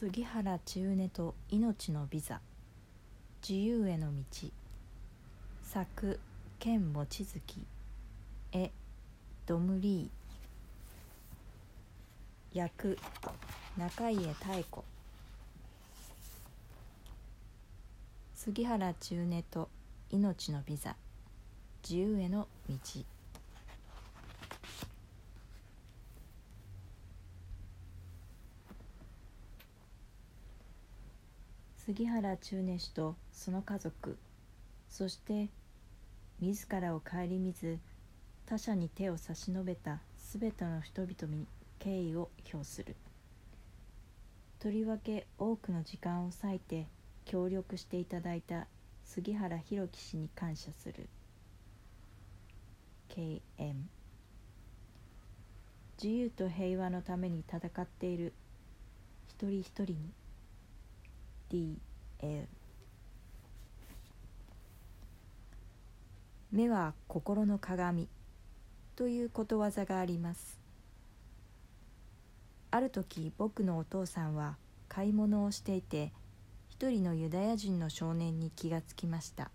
杉原千畝と命のビザ。自由への道。作剣望月絵ドムリー。役中家妙子杉原千畝と命のビザ。自由への道。杉原中根氏とその家族。そして自らを顧みず他者に手を差し伸べたすべての人々に敬意を表する。とりわけ多くの時間を割いて協力していただいた杉原弘樹氏に感謝する。KM 自由と平和のために戦っている一人一人に DL 目は心の鏡ということわざがあります。ある時僕のお父さんは買い物をしていて一人のユダヤ人の少年に気がつきました。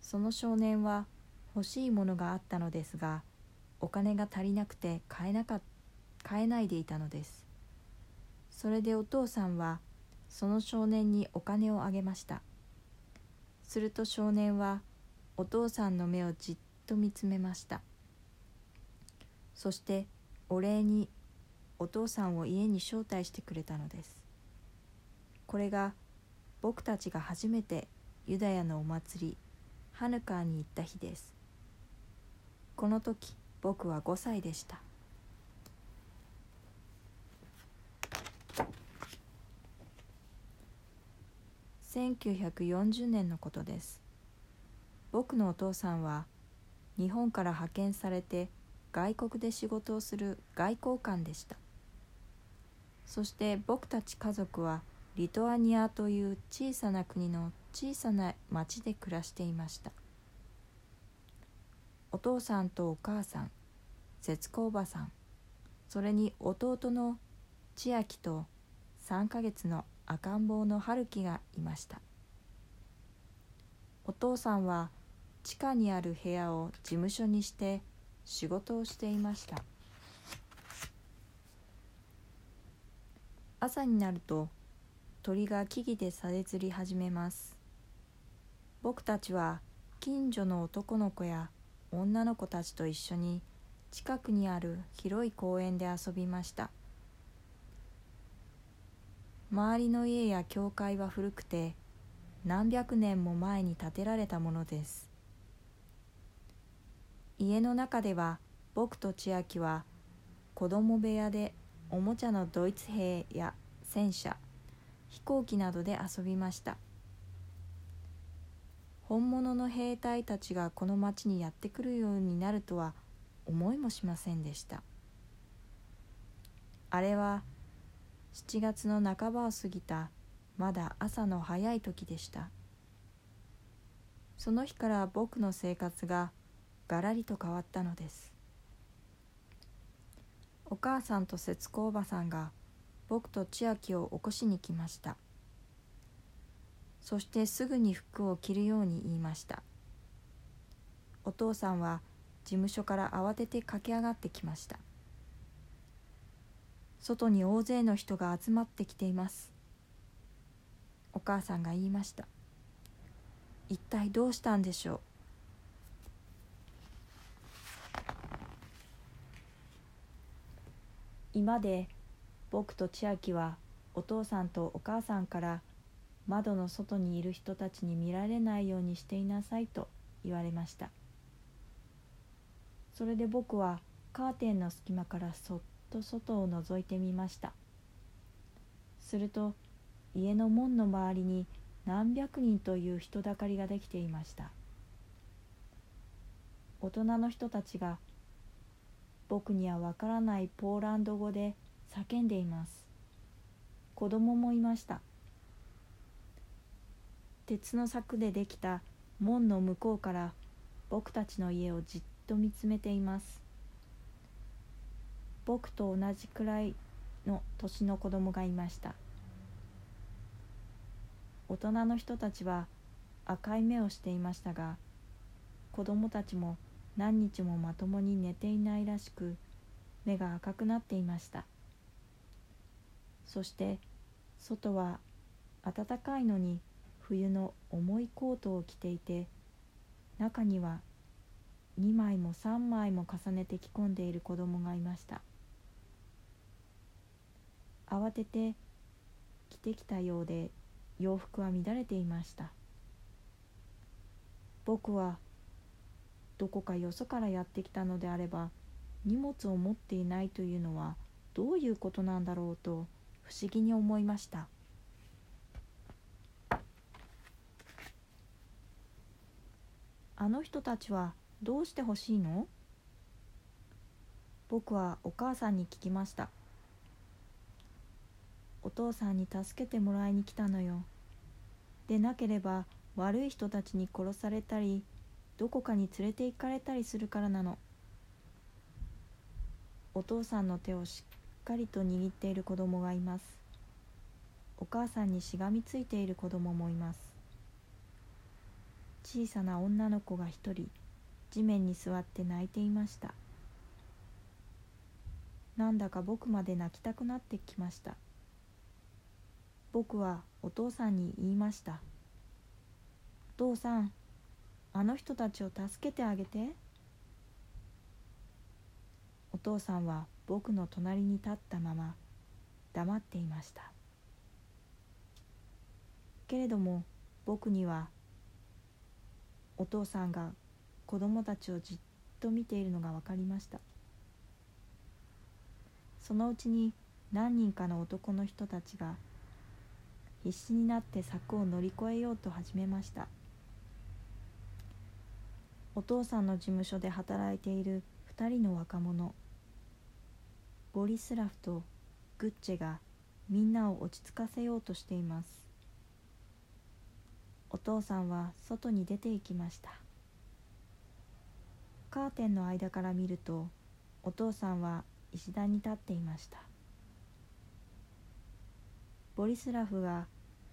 その少年は欲しいものがあったのですがお金が足りなくて買えなか買えないでいたのです。それでお父さんはその少年にお金をあげました。すると少年はお父さんの目をじっと見つめました。そしてお礼にお父さんを家に招待してくれたのです。これが僕たちが初めてユダヤのお祭りハヌカーに行った日です。この時僕は5歳でした。1940年のことです。僕のお父さんは日本から派遣されて外国で仕事をする外交官でした。そして僕たち家族はリトアニアという小さな国の小さな町で暮らしていました。お父さんとお母さん節子おばさん。それに弟の千秋と3ヶ月の赤ん坊の春樹がいました。お父さんは地下にある部屋を事務所にして仕事をしていました。朝になると鳥が木々でさえずり始めます。僕たちは近所の男の子や女の子たちと一緒に近くにある広い公園で遊びました。周りの家や教会は古くて何百年も前に建てられたものです。家の中では僕と千秋は子供部屋でおもちゃのドイツ兵や戦車飛行機などで遊びました。本物の兵隊たちがこの町にやってくるようになるとは思いもしませんでした。あれは7月の半ばを過ぎた。まだ朝の早い時でした。その日から僕の生活ががらりと変わったのです。お母さんと節子おばさんが僕と千秋を起こしに来ました。そしてすぐに服を着るように言いました。お父さんは事務所から慌てて駆け上がってきました。外に大勢の人が集まってきています。お母さんが言いました。一体どうしたんでしょう？今で僕と千秋はお父さんとお母さんから窓の外にいる人たちに見られないようにしていなさいと言われました。それで僕はカーテンの隙間からそっと外を覗いてみました。すると家の門の周りに何百人という人だかりができていました。大人の人たちが僕にはわからないポーランド語で叫んでいます。子供もいました。鉄の柵でできた門の向こうから僕たちの家をじっと見つめています。僕と同じくらいの年の子供がいました。大人の人たちは赤い目をしていましたが子供たちも何日もまともに寝ていないらしく目が赤くなっていました。そして外は暖かいのに冬の重いコートを着ていて中には2枚も3枚も重ねて着込んでいる子供がいました。慌てて着てきたようで洋服は乱れていました。僕はどこかよそからやってきたのであれば荷物を持っていないというのはどういうことなんだろうと不思議に思いました。あの人たちはどうして欲しいの？僕はお母さんに聞きました。お父さんに助けてもらいに来たのよ。でなければ悪い人たちに殺されたりどこかに連れて行かれたりするからなの。お父さんの手をしっかりと握っている子供がいます。お母さんにしがみついている子供もいます。小さな女の子が一人地面に座って泣いていました。なんだか僕まで泣きたくなってきました。僕はお父さんに言いました「お父さんあの人たちを助けてあげて」お父さんは僕の隣に立ったまま黙っていました。けれども僕にはお父さんが子供たちをじっと見ているのが分かりました。そのうちに何人かの男の人たちが必死になって柵を乗り越えようと始めました。お父さんの事務所で働いている2人の若者。ボリスラフとグッチェがみんなを落ち着かせようとしています。お父さんは外に出て行きました。カーテンの間から見るとお父さんは石段に立っていました。ボリスラフが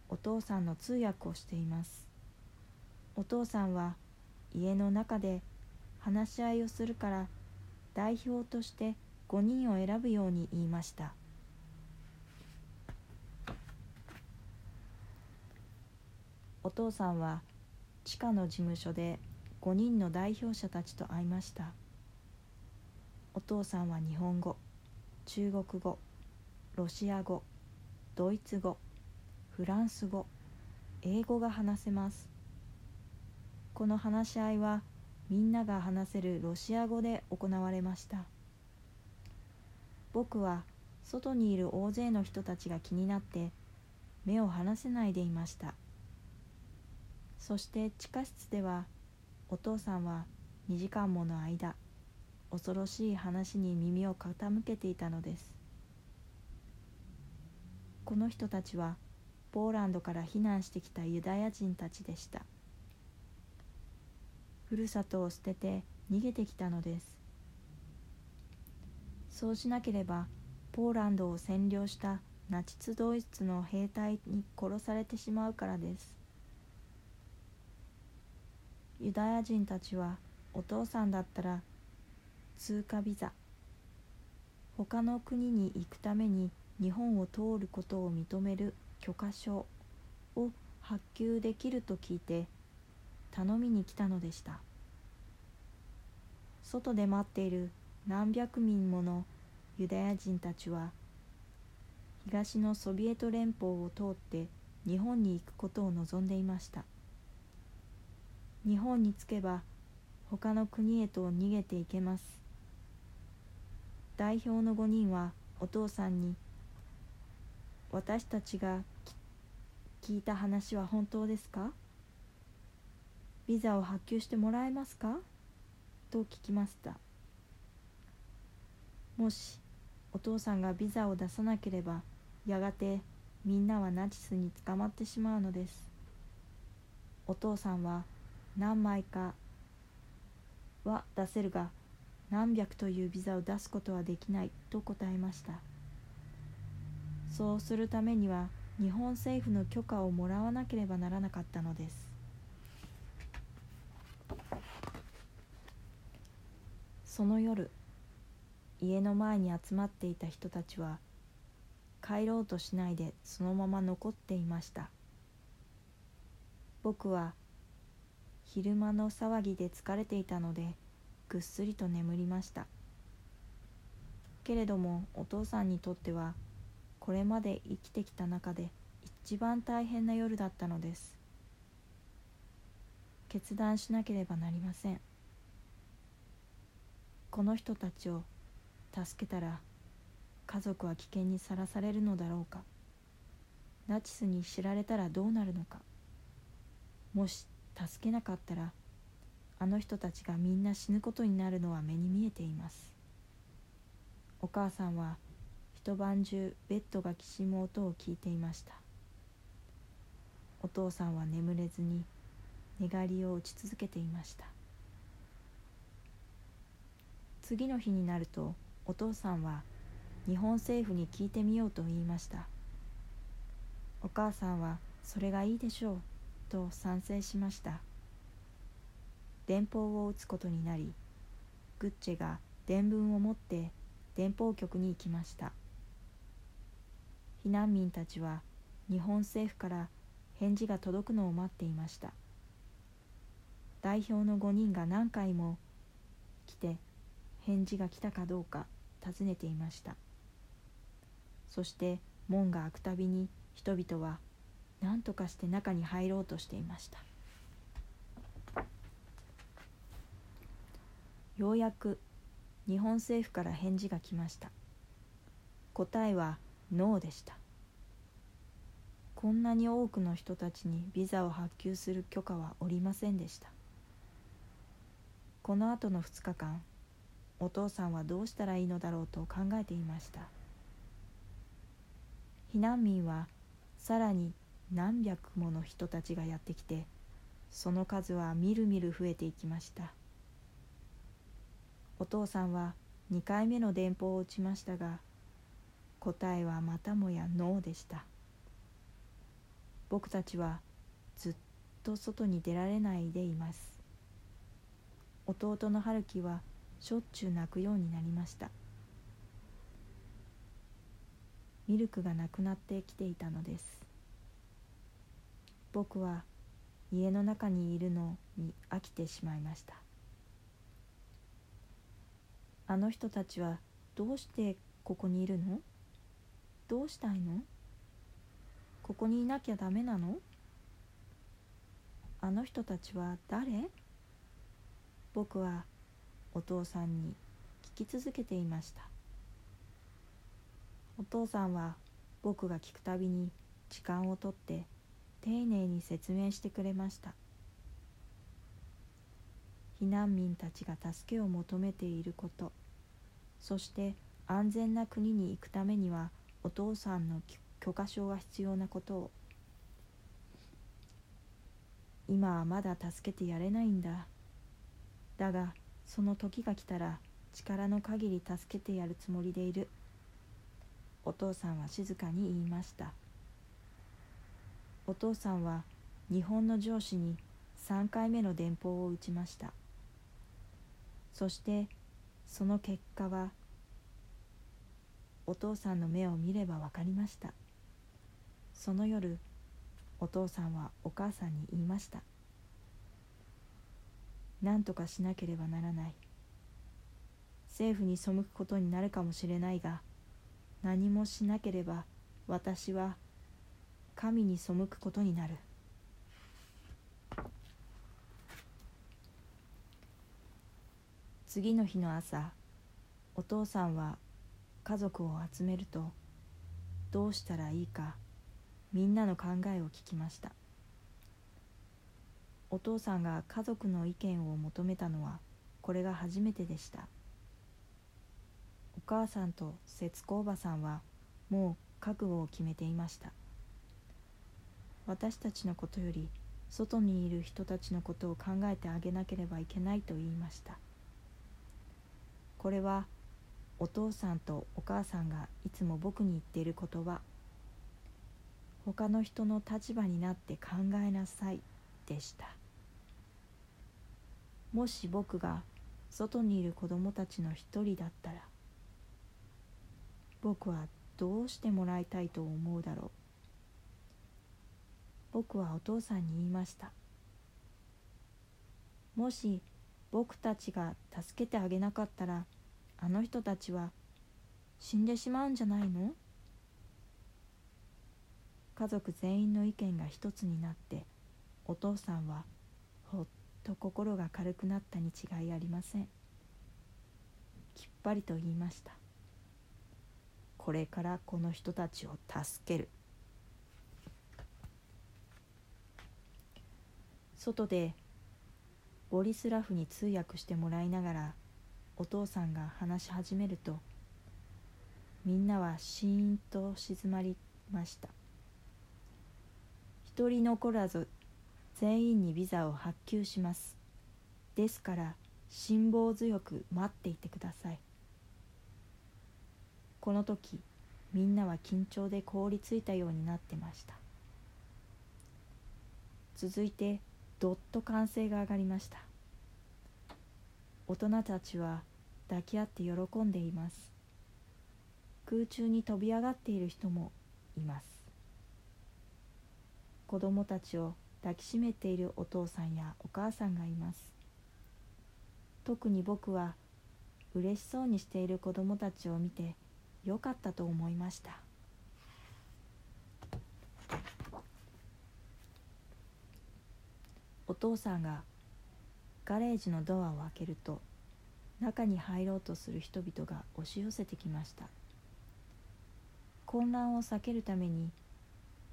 お父さんの通訳をしています。お父さんは家の中で話し合いをするから代表として5人を選ぶように言いました。お父さんは地下の事務所で5人の代表者たちと会いました。お父さんは日本語中国語ロシア語。ドイツ語フランス語英語が話せます。この話し合いはみんなが話せるロシア語で行われました。僕は外にいる大勢の人たちが気になって目を離せないでいました。そして地下室ではお父さんは2時間もの間恐ろしい話に耳を傾けていたのです。この人たちはポーランドから避難してきたユダヤ人たちでした。ふるさとを捨てて逃げてきたのです。そうしなければポーランドを占領したナチスドイツの兵隊に殺されてしまうからです。ユダヤ人たちはお父さんだったら通過ビザ他の国に行くために日本を通ることを認める許可証を発給できると聞いて頼みに来たのでした。外で待っている何百人ものユダヤ人たちは東のソビエト連邦を通って日本に行くことを望んでいました。日本に着けば他の国へと逃げていけます。代表の5人はお父さんに私たちが聞いた話は本当ですか？ビザを発給してもらえますか？と聞きました。もしお父さんがビザを出さなければやがてみんなはナチスに捕まってしまうのです。お父さんは何枚かは出せるが何百というビザを出すことはできないと答えました。そうするためには日本政府の許可をもらわなければならなかったのです。その夜家の前に集まっていた人たちは帰ろうとしないでそのまま残っていました。僕は昼間の騒ぎで疲れていたのでぐっすりと眠りました。けれどもお父さんにとってはこれまで生きてきた中で一番大変な夜だったのです。決断しなければなりません。この人たちを助けたら家族は危険にさらされるのだろうか。ナチスに知られたらどうなるのか。もし助けなかったらあの人たちがみんな死ぬことになるのは目に見えています。お母さんは一晩中ベッドがきしむ音を聞いていました。お父さんは眠れずに寝返りを打ち続けていました。次の日になるとお父さんは日本政府に聞いてみようと言いました。お母さんはそれがいいでしょうと賛成しました。電報を打つことになりグッチェが伝聞を持って電報局に行きました。避難民たちは日本政府から返事が届くのを待っていました。代表の5人が何回も来て返事が来たかどうか尋ねていました。そして門が開くたびに人々は何とかして中に入ろうとしていました。ようやく日本政府から返事が来ました。答えはノーでした。こんなに多くの人たちにビザを発給する許可はおりませんでした。この後の2日間お父さんはどうしたらいいのだろうと考えていました。避難民はさらに何百もの人たちがやってきてその数はみるみる増えていきました。お父さんは2回目の電報を打ちましたが答えはまたもやノーでした。僕たちはずっと外に出られないでいます。弟の春樹はしょっちゅう泣くようになりました。ミルクがなくなってきていたのです。僕は家の中にいるのに飽きてしまいました。あの人たちはどうしてここにいるの？どうしたいの？ここにいなきゃダメなの？あの人たちは誰？僕はお父さんに聞き続けていました。お父さんは僕が聞くたびに時間をとって丁寧に説明してくれました。避難民たちが助けを求めていることそして安全な国に行くためにはお父さんの許可証が必要なことを。今はまだ助けてやれないんだ。だがその時が来たら力の限り助けてやるつもりでいる。お父さんは静かに言いました。お父さんは日本の上司に3回目の電報を打ちました。そしてその結果はお父さんの目を見れば分かりました。その夜お父さんはお母さんに言いました。何とかしなければならない。政府に背くことになるかもしれないが何もしなければ私は神に背くことになる。次の日の朝お父さんは家族を集めるとどうしたらいいかみんなの考えを聞きました。お父さんが家族の意見を求めたのはこれが初めてでした。お母さんと節子おばさんはもう覚悟を決めていました。私たちのことより外にいる人たちのことを考えてあげなければいけないと言いました。これはお父さんとお母さんがいつも僕に言っている言葉他の人の立場になって考えなさいでした。もし僕が外にいる子供たちの一人だったら僕はどうしてもらいたいと思うだろう。僕はお父さんに言いました。もし僕たちが助けてあげなかったらあの人たちは死んでしまうんじゃないの？家族全員の意見が一つになってお父さんはほっと心が軽くなったに違いありません。きっぱりと言いました。これからこの人たちを助ける。外でボリスラフに通訳してもらいながらお父さんが話し始めるとみんなはシーンと静まりました。一人残らず全員にビザを発給します。ですから辛抱強く待っていてください。この時みんなは緊張で凍りついたようになってました。続いてどっと歓声が上がりました。大人たちは抱き合って喜んでいます。空中に飛び上がっている人もいます。子供たちを抱きしめているお父さんやお母さんがいます。特に僕は嬉しそうにしている子供たちを見てよかったと思いました。お父さんがガレージのドアを開けると中に入ろうとする人々が押し寄せてきました。混乱を避けるために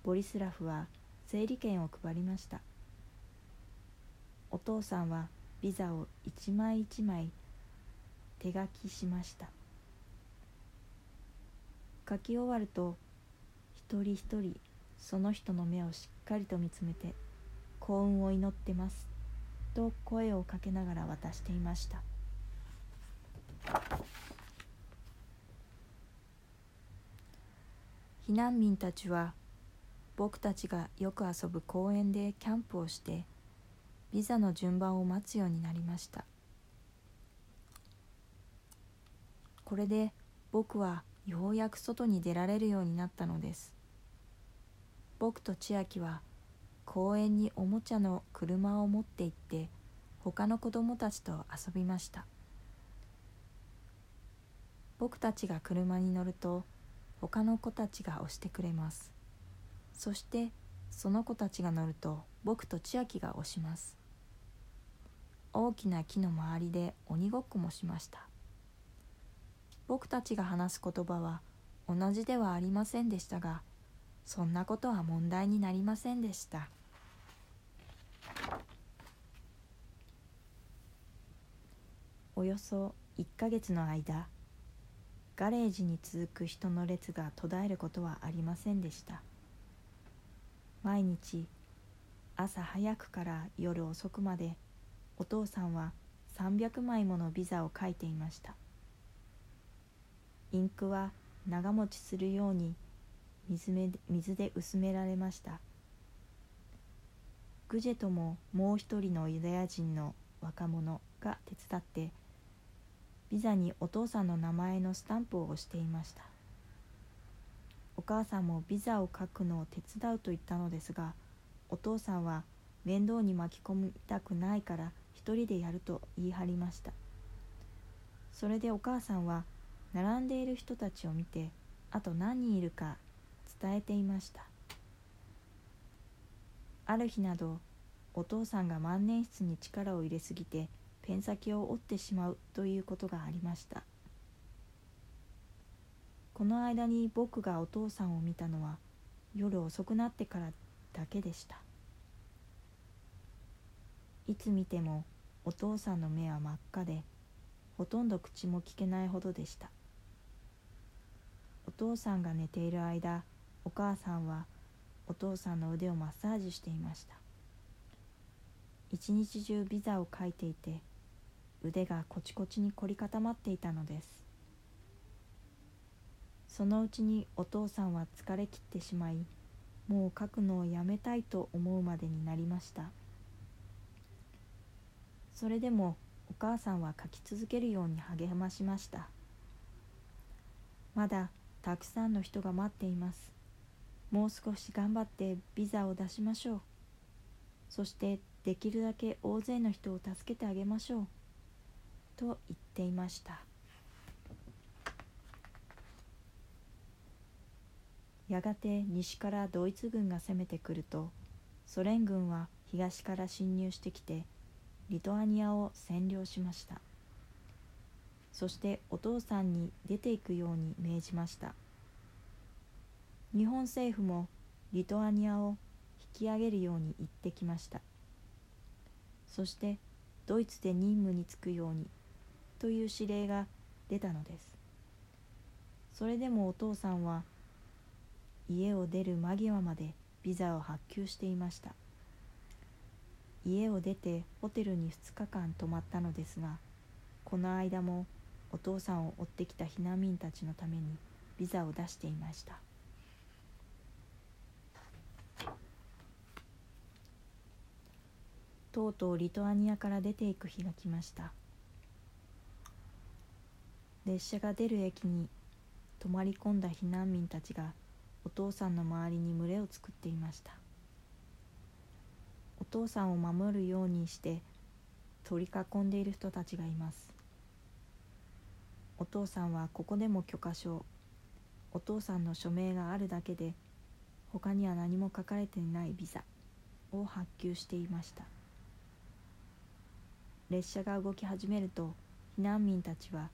ボリスラフは整理券を配りました。お父さんはビザを一枚一枚手書きしました。書き終わると一人一人その人の目をしっかりと見つめて幸運を祈ってますと声をかけながら渡していました。避難民たちは僕たちがよく遊ぶ公園でキャンプをしてビザの順番を待つようになりました。これで僕はようやく外に出られるようになったのです。僕と千秋は公園におもちゃの車を持って行って他の子供たちと遊びました。僕たちが車に乗ると他の子たちが押してくれます。そしてその子たちが乗ると僕と千秋が押します。大きな木の周りで鬼ごっこもしました。僕たちが話す言葉は同じではありませんでしたがそんなことは問題になりませんでした。およそ1ヶ月の間ガレージに続く人の列が途絶えることはありませんでした。毎日朝早くから夜遅くまでお父さんは300枚ものビザを書いていました。インクは長持ちするように水で薄められました。グジェとももう一人のユダヤ人の若者が手伝ってビザにお父さんの名前のスタンプを押していました。お母さんもビザを書くのを手伝うと言ったのですがお父さんは面倒に巻き込みたくないから一人でやると言い張りました。それでお母さんは並んでいる人たちを見てあと何人いるか伝えていました。ある日などお父さんが万年筆に力を入れすぎてペン先を折ってしまうということがありました。この間に僕がお父さんを見たのは夜遅くなってからだけでした。いつ見てもお父さんの目は真っ赤でほとんど口も聞けないほどでした。お父さんが寝ている間お母さんはお父さんの腕をマッサージしていました。一日中ビザを書いていて腕がコチコチに凝り固まっていたのです。そのうちにお父さんは疲れ切ってしまいもう書くのをやめたいと思うまでになりました。それでもお母さんは書き続けるように励ましました。まだたくさんの人が待っています。もう少し頑張ってビザを出しましょう。そしてできるだけ大勢の人を助けてあげましょう。と言っていました。やがて西からドイツ軍が攻めてくるとソ連軍は東から侵入してきてリトアニアを占領しました。そしてお父さんに出ていくように命じました。日本政府もリトアニアを引き上げるように言ってきました。そしてドイツで任務に就くようにという指令が出たのです。それでもお父さんは家を出る間際までビザを発給していました。家を出てホテルに2日間泊まったのですがこの間もお父さんを追ってきた避難民たちのためにビザを出していました。とうとうリトアニアから出ていく日が来ました。列車が出る駅に泊まり込んだ避難民たちがお父さんの周りに群れを作っていました。お父さんを守るようにして取り囲んでいる人たちがいます。お父さんはここでも許可証お父さんの署名があるだけで他には何も書かれていないビザを発給していました。列車が動き始めると避難民たちは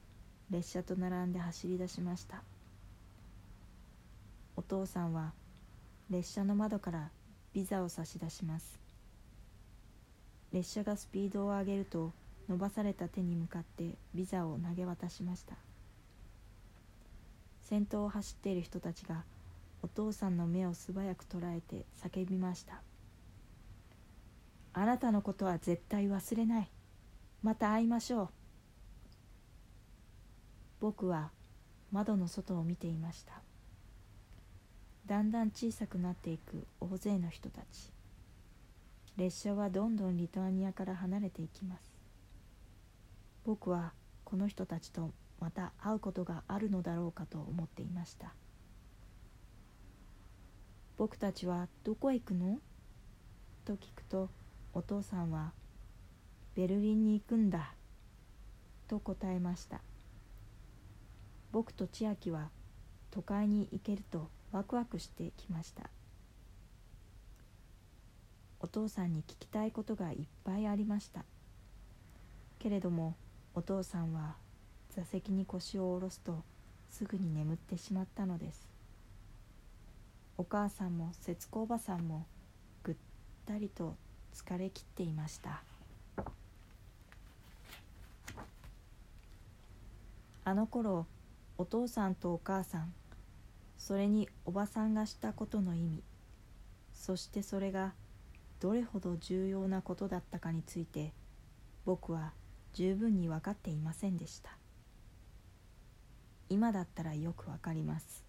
列車と並んで走り出しました。お父さんは列車の窓からビザを差し出します。列車がスピードを上げると伸ばされた手に向かってビザを投げ渡しました。先頭を走っている人たちがお父さんの目を素早く捉えて叫びましたあなたのことは絶対忘れない。また会いましょう。僕は窓の外を見ていました。だんだん小さくなっていく大勢の人たち。列車はどんどんリトアニアから離れていきます。僕はこの人たちとまた会うことがあるのだろうかと思っていました。僕たちはどこへ行くの？と聞くとお父さんはベルリンに行くんだ」と答えました。僕と千秋は都会に行けるとワクワクしてきました。お父さんに聞きたいことがいっぱいありました。けれどもお父さんは座席に腰を下ろすとすぐに眠ってしまったのです。お母さんも節子おばさんもぐったりと疲れきっていました。あの頃お父さんとお母さんそれにおばさんがしたことの意味そしてそれがどれほど重要なことだったかについて僕は十分に分かっていませんでした。今だったらよくわかります。